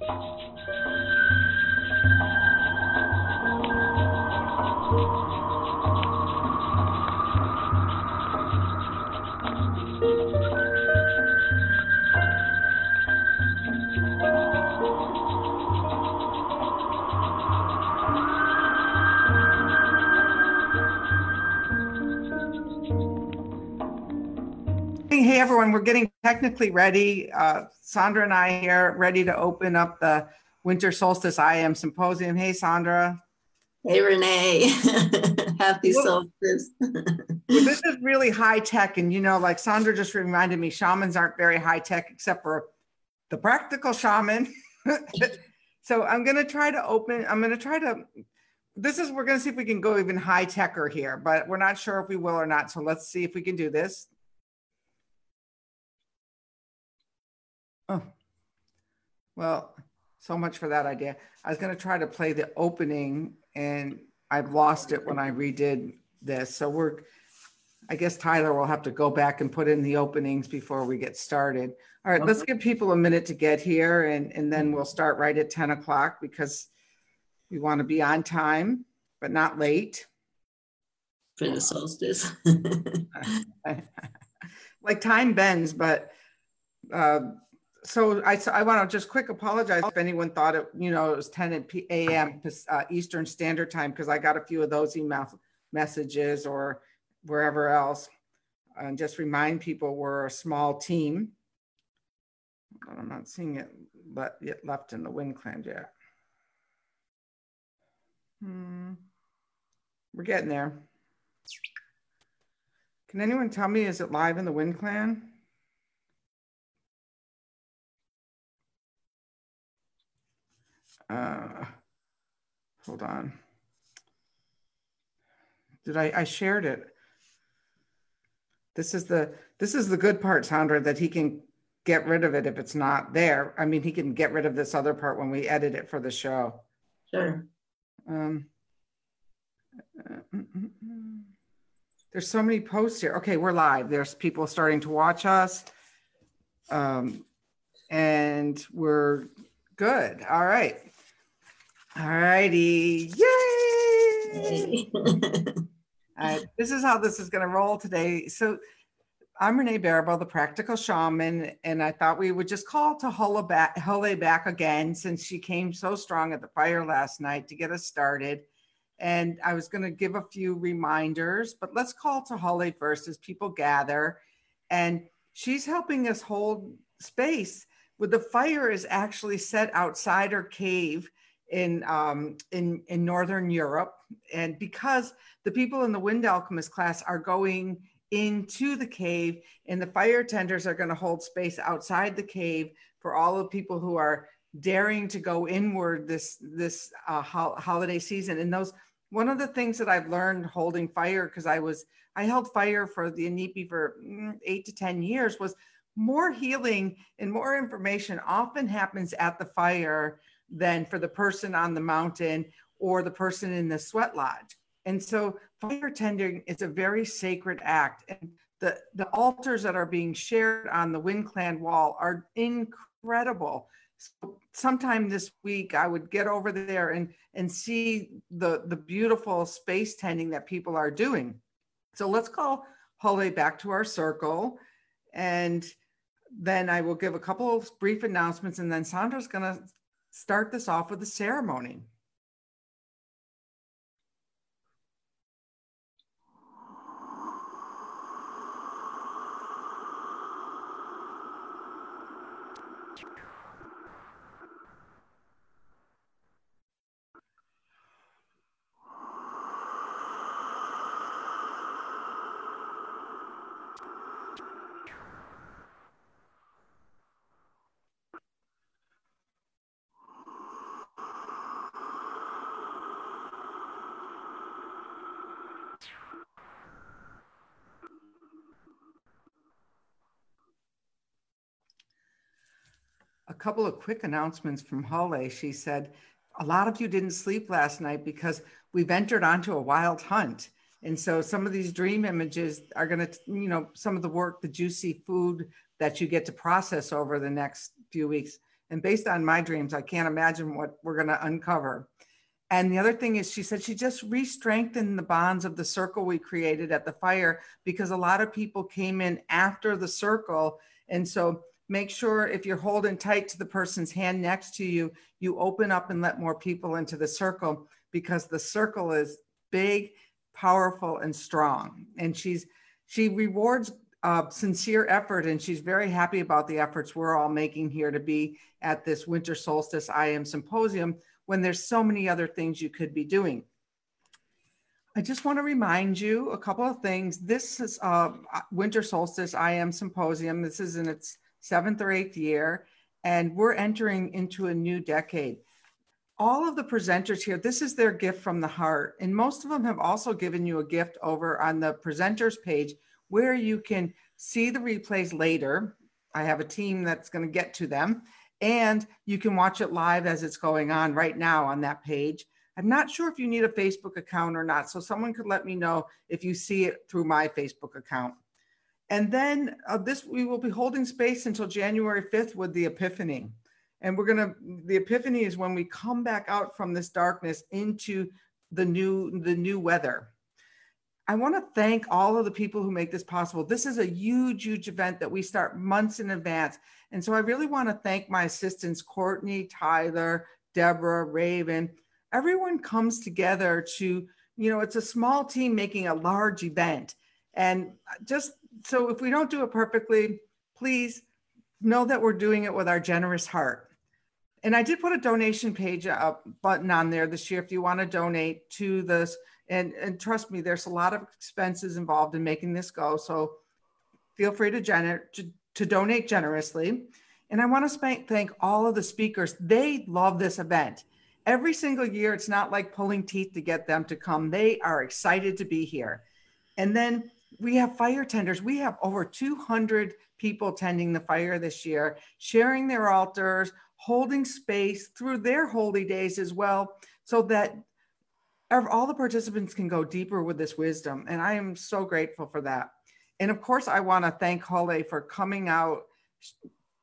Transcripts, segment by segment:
We're getting technically ready. Uh, Sandra and I here, ready to open up the Winter Solstice IM Symposium. Hey Sandra. Hey Renee. Happy Well- solstice. Well, this is really high tech, and you know, like Sandra just reminded me, shamans aren't very high tech except for the practical shaman. so I'm gonna try to open. I'm gonna try to. This is we're gonna see if we can go even high techer here, but we're not sure if we will or not. So let's see if we can do this. Oh, well, so much for that idea. I was gonna try to play the opening, and I've lost it when I redid this. So we're I guess Tyler will have to go back and put in the openings before we get started. All right, let's give people a minute to get here and, and then we'll start right at 10 o'clock because we want to be on time, but not late. For the solstice. like time bends, but uh, so I, so I want to just quick apologize if anyone thought it, you know, it was 10 at a.m. Uh, Eastern Standard Time because I got a few of those email messages or wherever else. And just remind people we're a small team. I'm not seeing it but yet left in the wind clan yet. Hmm. We're getting there. Can anyone tell me, is it live in the wind clan? Uh, hold on. Did I, I shared it. This is the, this is the good part, Sandra, that he can get rid of it if it's not there. I mean, he can get rid of this other part when we edit it for the show. Sure. Um, uh, mm, mm, mm. there's so many posts here. Okay, we're live. There's people starting to watch us. Um, and we're good. All right. All righty. Yay! Yay. All right, this is how this is going to roll today. So, I'm Renee Baribeau, the practical shaman, and I thought we would just call to Holle back, Holle back again since she came so strong at the fire last night to get us started. And I was going to give a few reminders, but let's call to Holle first as people gather. And she's helping us hold space with the fire is actually set outside her cave in um, in in northern Europe, and because the people in the wind alchemist class are going into the cave, and the fire tenders are going to hold space outside the cave for all the people who are daring to go inward this this uh, ho- holiday season. And those one of the things that I've learned holding fire because I was I held fire for the Inipi for mm, eight to ten years was more healing and more information often happens at the fire than for the person on the mountain or the person in the sweat lodge. And so fire tending is a very sacred act. And the, the altars that are being shared on the Wind Clan wall are incredible. So sometime this week, I would get over there and, and see the, the beautiful space tending that people are doing. So let's call Holle back to our circle. And then I will give a couple of brief announcements, and then Sandra's going to start this off with a ceremony. Couple of quick announcements from Holly. She said, a lot of you didn't sleep last night because we've entered onto a wild hunt. And so some of these dream images are going to, you know, some of the work, the juicy food that you get to process over the next few weeks. And based on my dreams, I can't imagine what we're going to uncover. And the other thing is, she said she just re strengthened the bonds of the circle we created at the fire because a lot of people came in after the circle. And so make sure if you're holding tight to the person's hand next to you, you open up and let more people into the circle because the circle is big, powerful, and strong. And she's she rewards uh, sincere effort, and she's very happy about the efforts we're all making here to be at this winter solstice I am symposium when there's so many other things you could be doing. I just want to remind you a couple of things. This is uh, Winter Solstice I Am Symposium. This is in its seventh or eighth year, and we're entering into a new decade. All of the presenters here, this is their gift from the heart. And most of them have also given you a gift over on the presenters page where you can see the replays later. I have a team that's going to get to them and you can watch it live as it's going on right now on that page. I'm not sure if you need a Facebook account or not, so someone could let me know if you see it through my Facebook account. And then uh, this, we will be holding space until January 5th with the Epiphany. And we're gonna, the Epiphany is when we come back out from this darkness into the new, the new weather. I want to thank all of the people who make this possible. This is a huge, huge event that we start months in advance. And so I really want to thank my assistants, Courtney, Tyler, Deborah, Raven. Everyone comes together to, you know, it's a small team making a large event. And just so if we don't do it perfectly, please know that we're doing it with our generous heart. And I did put a donation page uh, button on there this year if you want to donate to this. And and trust me there's a lot of expenses involved in making this go. So feel free to, gener- to, to donate generously. And i want to thank all of the speakers. They love this event. Every single year it's not like pulling teeth to get them to come. They are excited to be here. And then we have fire tenders we have over 200 people tending the fire this year sharing their altars holding space through their holy days as well so that all the participants can go deeper with this wisdom. And I am so grateful for that. And of course, I want to thank Holly for coming out,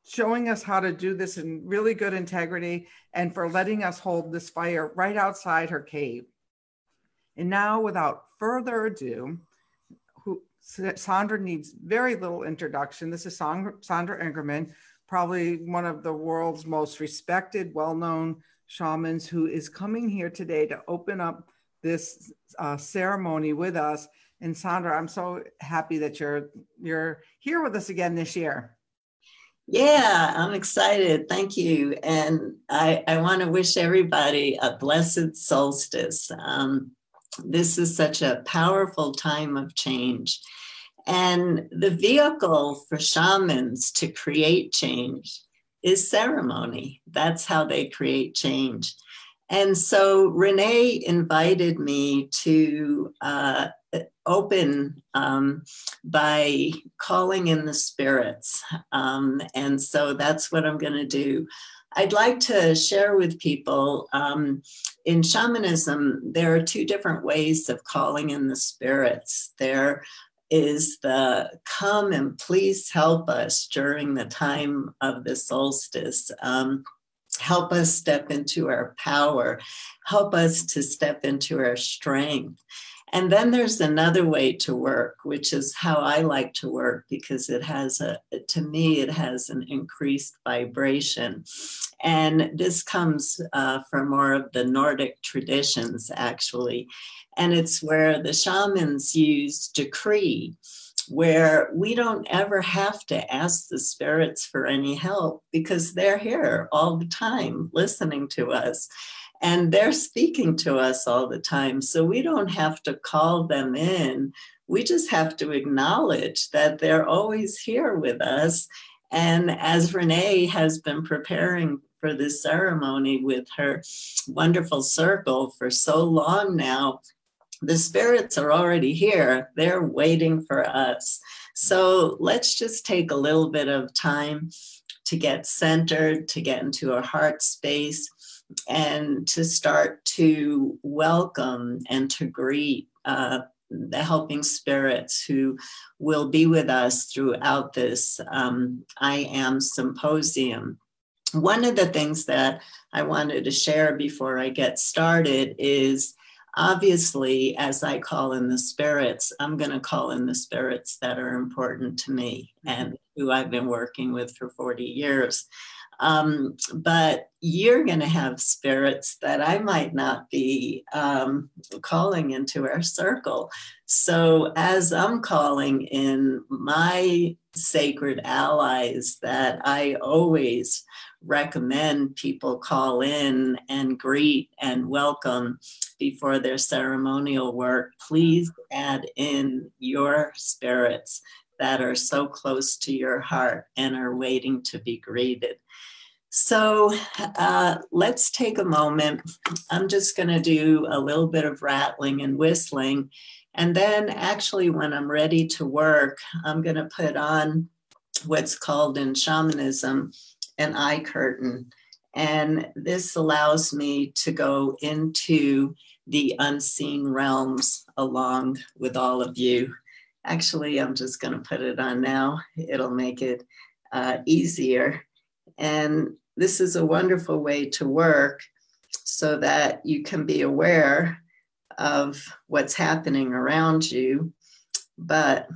showing us how to do this in really good integrity, and for letting us hold this fire right outside her cave. And now, without further ado, Sandra needs very little introduction. This is Sandra Ingerman, probably one of the world's most respected, well known shamans, who is coming here today to open up this uh, ceremony with us. And Sandra, I'm so happy that you're you're here with us again this year. Yeah, I'm excited. Thank you. And I, I want to wish everybody a blessed solstice. Um, this is such a powerful time of change. And the vehicle for shamans to create change is ceremony. That's how they create change. And so Renee invited me to uh, open um, by calling in the spirits. Um, and so that's what I'm going to do. I'd like to share with people um, in shamanism, there are two different ways of calling in the spirits. There is the come and please help us during the time of the solstice. Um, help us step into our power, help us to step into our strength. And then there's another way to work, which is how I like to work because it has a, to me, it has an increased vibration. And this comes uh, from more of the Nordic traditions, actually. And it's where the shamans use decree where we don't ever have to ask the spirits for any help because they're here all the time listening to us and they're speaking to us all the time. So we don't have to call them in. We just have to acknowledge that they're always here with us. And as Renee has been preparing for this ceremony with her wonderful circle for so long now, the spirits are already here. They're waiting for us. So let's just take a little bit of time to get centered, to get into a heart space, and to start to welcome and to greet uh, the helping spirits who will be with us throughout this um, I Am symposium. one of the things that I wanted to share before I get started is obviously, as I call in the spirits, I'm going to call in the spirits that are important to me and who I've been working with for 40 years. Um, but you're going to have spirits that I might not be um, calling into our circle. So, as I'm calling in my sacred allies that I always recommend people call in and greet and welcome before their ceremonial work, please add in your spirits that are so close to your heart and are waiting to be greeted. So uh, let's take a moment. I'm just going to do a little bit of rattling and whistling. And then, actually, when I'm ready to work, I'm going to put on what's called in shamanism an eye curtain. And this allows me to go into the unseen realms along with all of you. Actually, I'm just going to put it on now, it'll make it uh, easier. And this is a wonderful way to work so that you can be aware of what's happening around you, but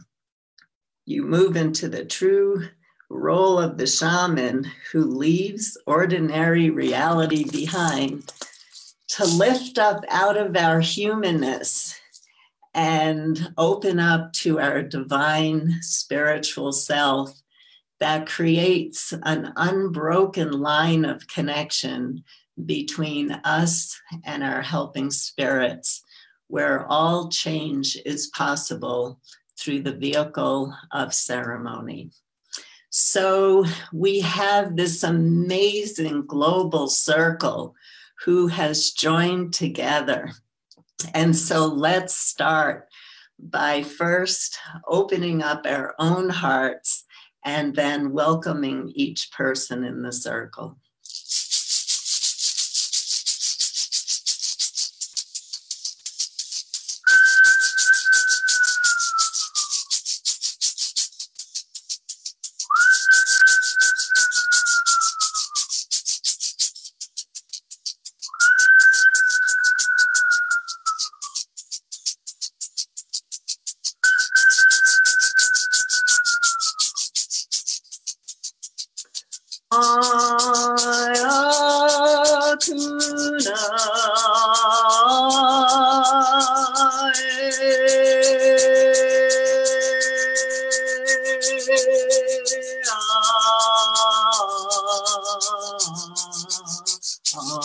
you move into the true role of the shaman who leaves ordinary reality behind to lift up out of our humanness and open up to our divine spiritual self that creates an unbroken line of connection between us and our helping spirits, where all change is possible through the vehicle of ceremony. So we have this amazing global circle who has joined together. And so let's start by first opening up our own hearts and then welcoming each person in the circle.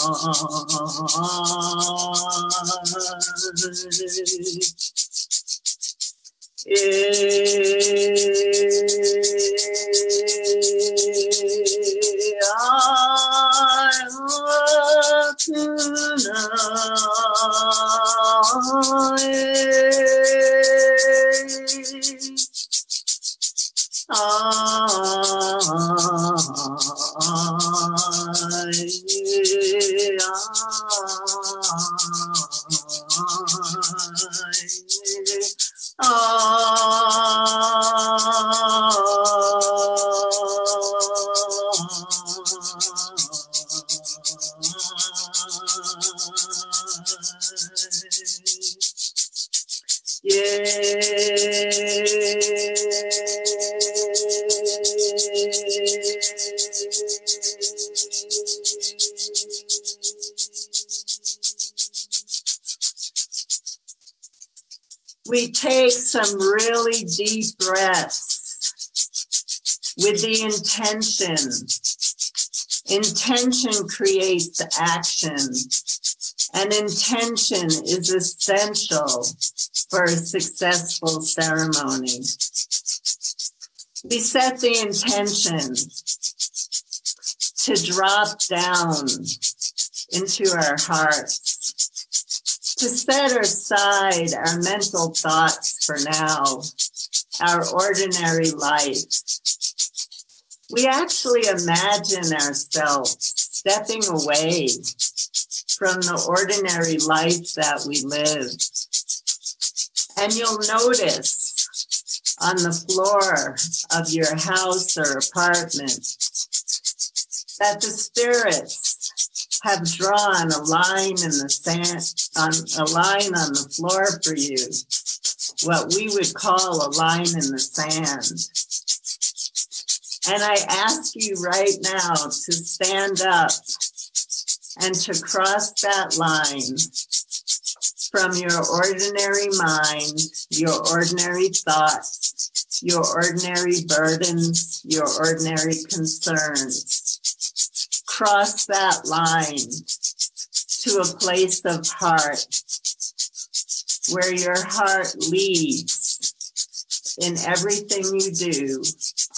heart. We take some really deep breaths with the intention. Intention creates action, and intention is essential for a successful ceremony. We set the intention to drop down into our hearts to set aside our mental thoughts for now, our ordinary life. We actually imagine ourselves stepping away from the ordinary life that we live. And you'll notice on the floor of your house or apartment that the spirits have drawn a line in the sand, on a line on the floor for you, what we would call a line in the sand. And I ask you right now to stand up and to cross that line from your ordinary mind, your ordinary thoughts, your ordinary burdens, your ordinary concerns. Cross that line to a place of heart where your heart leads in everything you do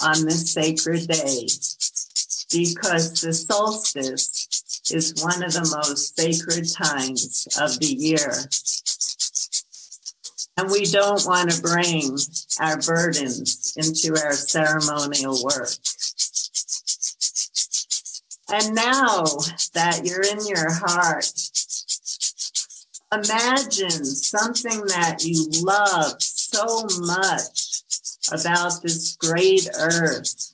on this sacred day because the solstice is one of the most sacred times of the year. And we don't want to bring our burdens into our ceremonial work. And now that you're in your heart, imagine something that you love so much about this great earth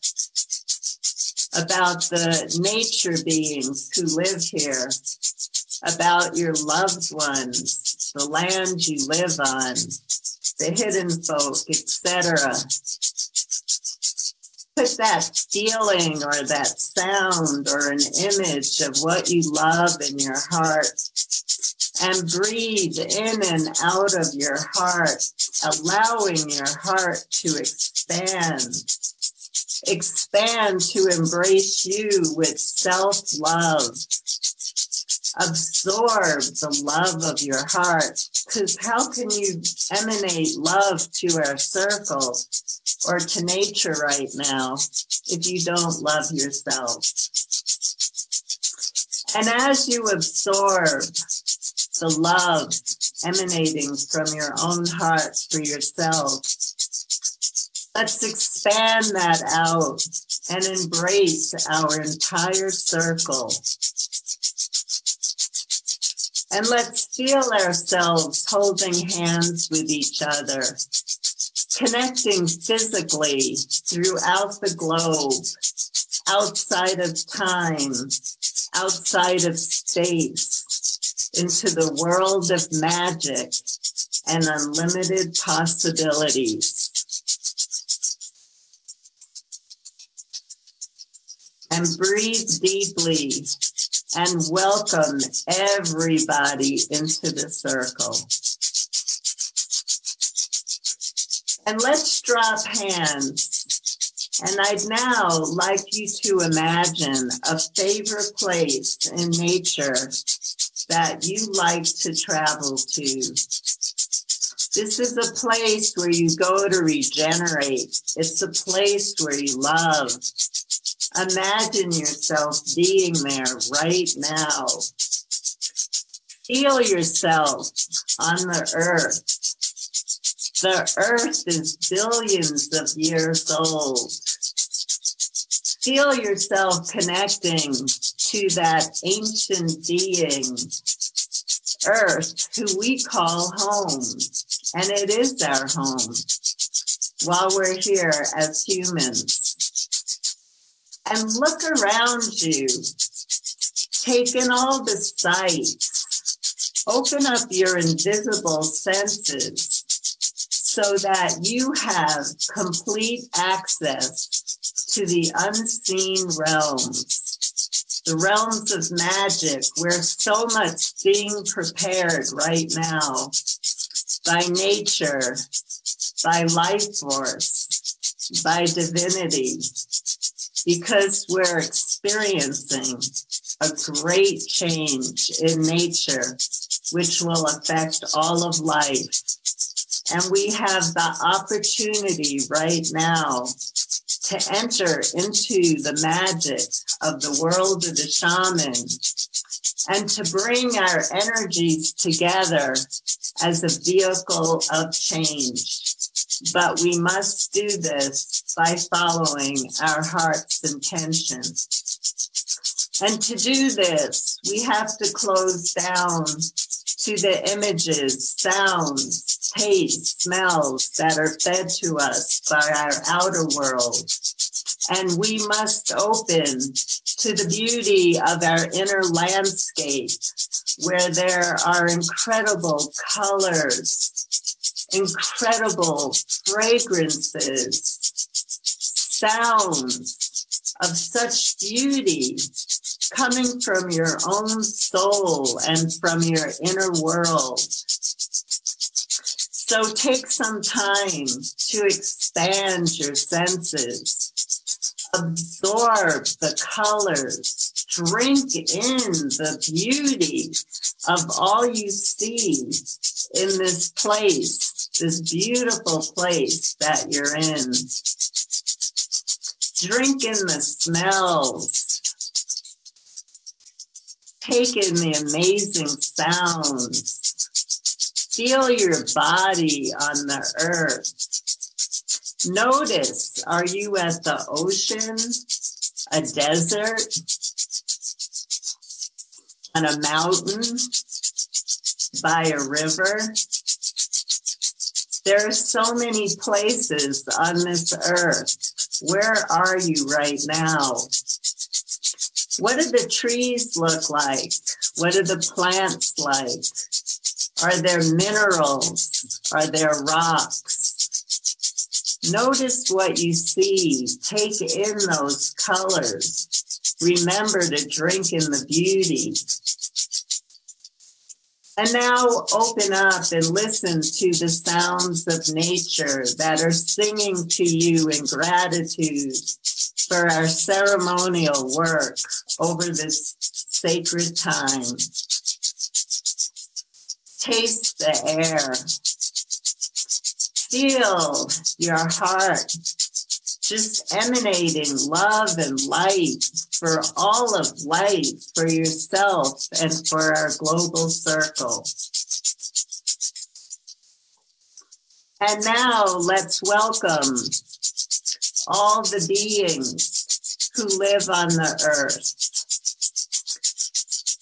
about the nature beings who live here, about your loved ones, the land you live on, the hidden folk, etc. Put that feeling or that sound or an image of what you love in your heart and breathe in and out of your heart, allowing your heart to expand expand to embrace you with self love. Absorb the love of your heart. Because how can you emanate love to our circle or to nature right now if you don't love yourself? And as you absorb the love emanating from your own heart for yourself, Let's expand that out and embrace our entire circle. And let's feel ourselves holding hands with each other, connecting physically throughout the globe, outside of time, outside of space, into the world of magic and unlimited possibilities. and breathe deeply and welcome everybody into the circle. And let's drop hands. And I'd now like you to imagine a favorite place in nature that you like to travel to. This is a place where you go to regenerate. It's a place where you love. Imagine yourself being there right now. Feel yourself on the earth. The earth is billions of years old. Feel yourself connecting to that ancient being, earth, who we call home. And it is our home while we're here as humans and look around you. Take in all the sights. Open up your invisible senses so that you have complete access to the unseen realms, the realms of magic where so much being prepared right now by nature, by life force, by divinity because we're experiencing a great change in nature, which will affect all of life. And we have the opportunity right now to enter into the magic of the world of the shaman and to bring our energies together as a vehicle of change. But we must do this by following our heart's intention. And to do this, we have to close down to the images, sounds, tastes, smells that are fed to us by our outer world And we must open to the beauty of our inner landscape where there are incredible colors, incredible fragrances, sounds of such beauty coming from your own soul and from your inner world. So take some time to expand your senses, absorb the colors, drink in the beauty of all you see in this place, this beautiful place that you're in. Drink in the smells. Take in the amazing sounds. Feel your body on the earth. Notice are you at the ocean, a desert, on a mountain, by a river? There are so many places on this earth. Where are you right now? What do the trees look like? What are the plants like? Are there minerals? Are there rocks? Notice what you see. Take in those colors. Remember to drink in the beauty. And now open up and listen to the sounds of nature that are singing to you in gratitude for our ceremonial work over this sacred time. Taste the air. Feel your heart just emanating love and light for all of life, for yourself, and for our global circle. And now let's welcome all the beings who live on the earth.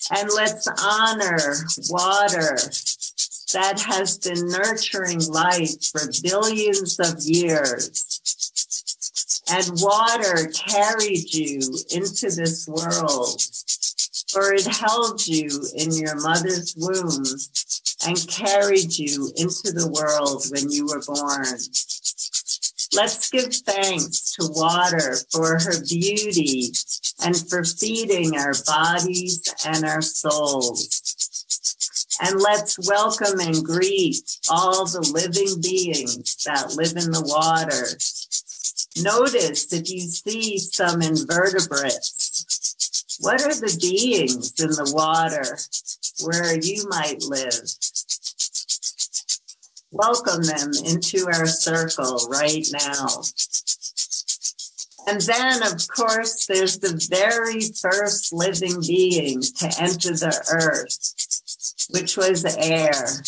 And let's honor water that has been nurturing life for billions of years. And water carried you into this world, for it held you in your mother's womb and carried you into the world when you were born. Let's give thanks to water for her beauty and for feeding our bodies and our souls. And let's welcome and greet all the living beings that live in the water. Notice if you see some invertebrates. What are the beings in the water where you might live? Welcome them into our circle right now. And then, of course, there's the very first living being to enter the earth, which was air.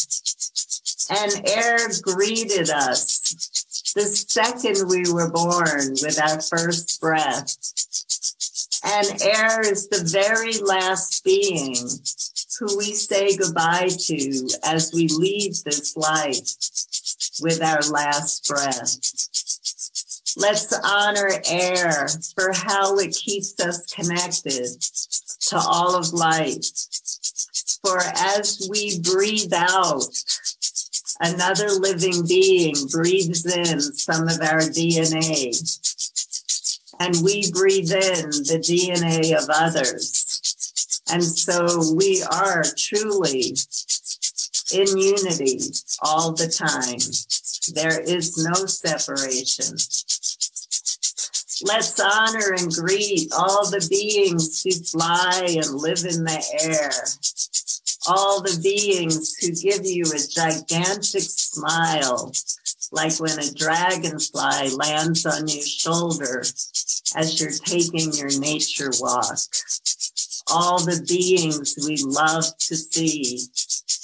And air greeted us the second we were born with our first breath. And air is the very last being who we say goodbye to as we leave this life with our last breath. Let's honor air for how it keeps us connected to all of life. For as we breathe out, another living being breathes in some of our DNA. And we breathe in the DNA of others. And so we are truly in unity all the time. There is no separation. Let's honor and greet all the beings who fly and live in the air, all the beings who give you a gigantic smile, like when a dragonfly lands on your shoulder as you're taking your nature walk all the beings we love to see.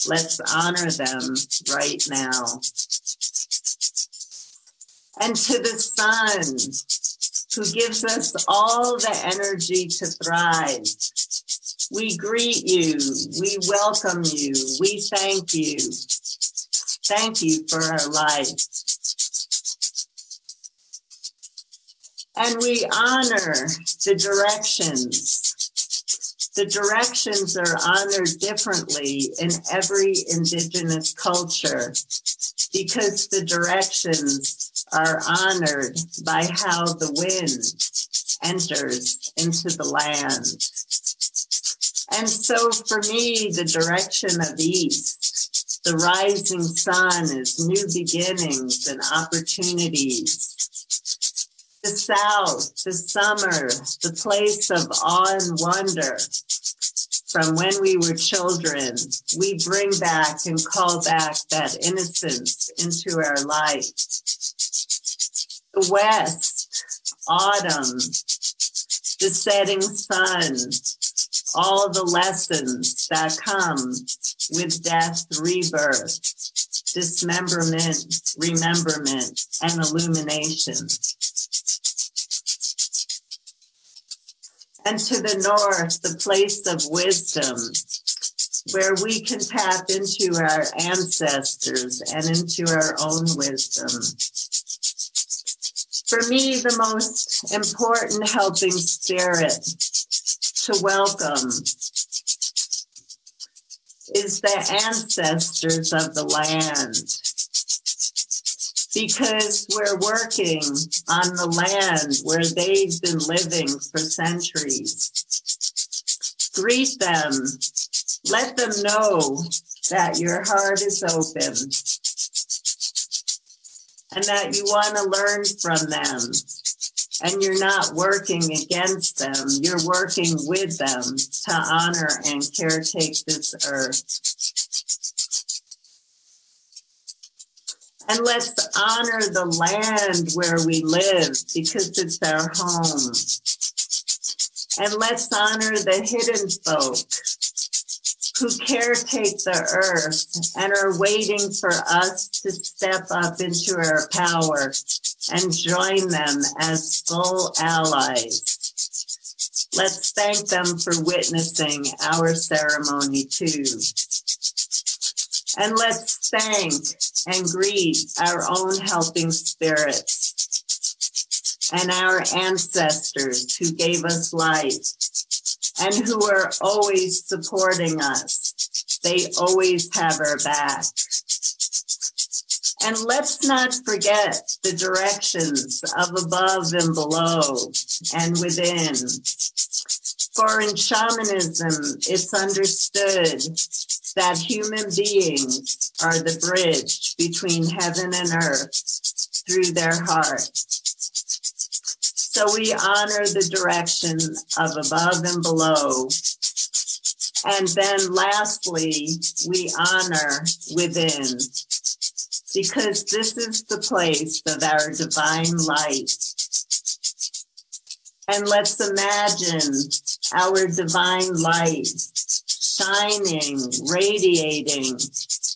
Let's honor them right now. And to the sun, who gives us all the energy to thrive. We greet you, we welcome you, we thank you. Thank you for our life. And we honor the directions. The directions are honored differently in every Indigenous culture because the directions are honored by how the wind enters into the land. And so for me, the direction of east, the rising sun is new beginnings and opportunities. The south, the summer, the place of awe and wonder. From when we were children, we bring back and call back that innocence into our life. The west, autumn, the setting sun, all the lessons that come with death, rebirth, dismemberment, rememberment, and illumination. And to the north, the place of wisdom, where we can tap into our ancestors and into our own wisdom. For me, the most important helping spirit to welcome is the ancestors of the land. Because we're working on the land where they've been living for centuries. Greet them, let them know that your heart is open and that you want to learn from them and you're not working against them, you're working with them to honor and caretake this earth. And let's honor the land where we live because it's our home. And let's honor the hidden folk who caretake the earth and are waiting for us to step up into our power and join them as full allies. Let's thank them for witnessing our ceremony too. And let's thank and greet our own helping spirits and our ancestors who gave us life and who are always supporting us. They always have our back. And let's not forget the directions of above and below and within. For in shamanism, it's understood that human beings are the bridge between heaven and earth through their heart. So we honor the direction of above and below. And then lastly, we honor within because this is the place of our divine light. And let's imagine our divine light shining, radiating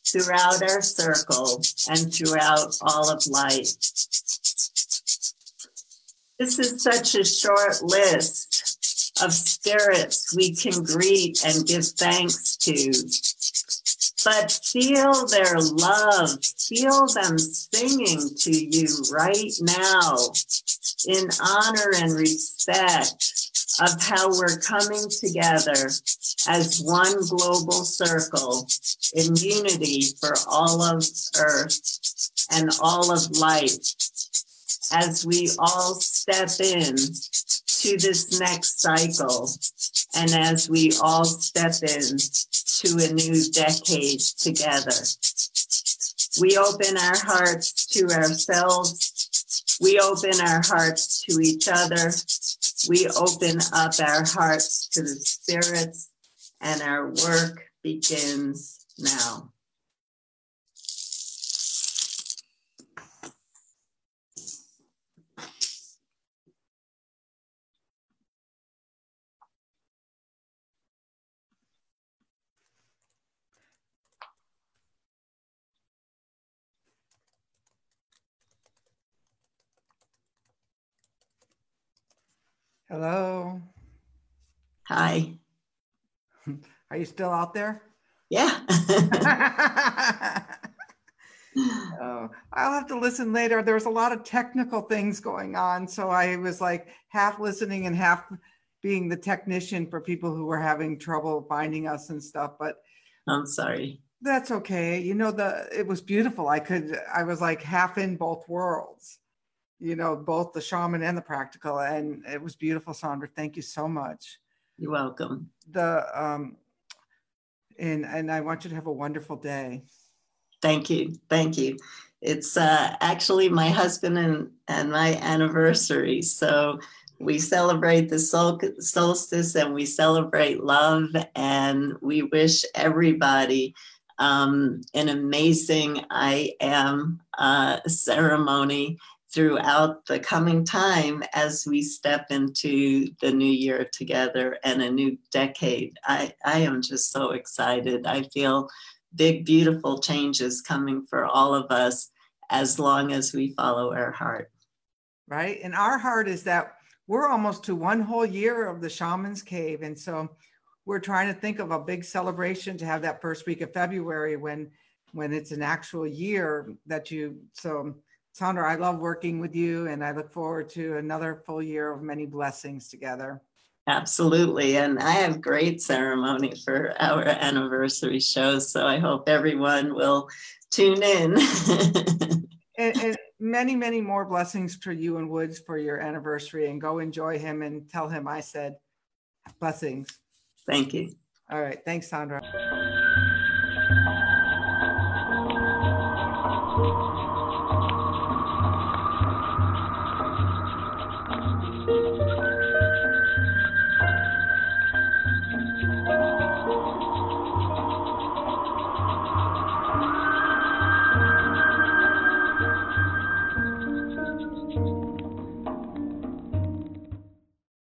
throughout our circle and throughout all of life. This is such a short list of spirits we can greet and give thanks to but feel their love, feel them singing to you right now in honor and respect of how we're coming together as one global circle in unity for all of Earth and all of life as we all step in to this next cycle and as we all step in to a new decade together. We open our hearts to ourselves. We open our hearts to each other. We open up our hearts to the spirits, and our work begins now. Hello. Hi. Are you still out there? Yeah. Oh, I'll have to listen later. There was a lot of technical things going on, so I was like half listening and half being the technician for people who were having trouble finding us and stuff. But I'm sorry. that's okay. You know, the it was beautiful. I could I was like half in both worlds. You know, both the shaman and the practical, and it was beautiful, Sandra. Thank you so much. You're welcome. The um, and and I want you to have a wonderful day. Thank you. Thank you. It's uh, actually my husband and, and my anniversary. So we celebrate the sol- solstice and we celebrate love, and we wish everybody um, an amazing I am uh, ceremony throughout the coming time as we step into the new year together and a new decade. I, I am just so excited. I feel big, beautiful changes coming for all of us as long as we follow our heart. Right. And our heart is that we're almost to one whole year of the shaman's cave. And so we're trying to think of a big celebration to have that first week of February when when it's an actual year that you so Sandra, I love working with you and I look forward to another full year of many blessings together. Absolutely. And I have great ceremony for our anniversary show. So I hope everyone will tune in. and, and, many, many more blessings for you and Woods for your anniversary and go enjoy him and tell him I said blessings. Thank you. All right. Thanks, Sandra.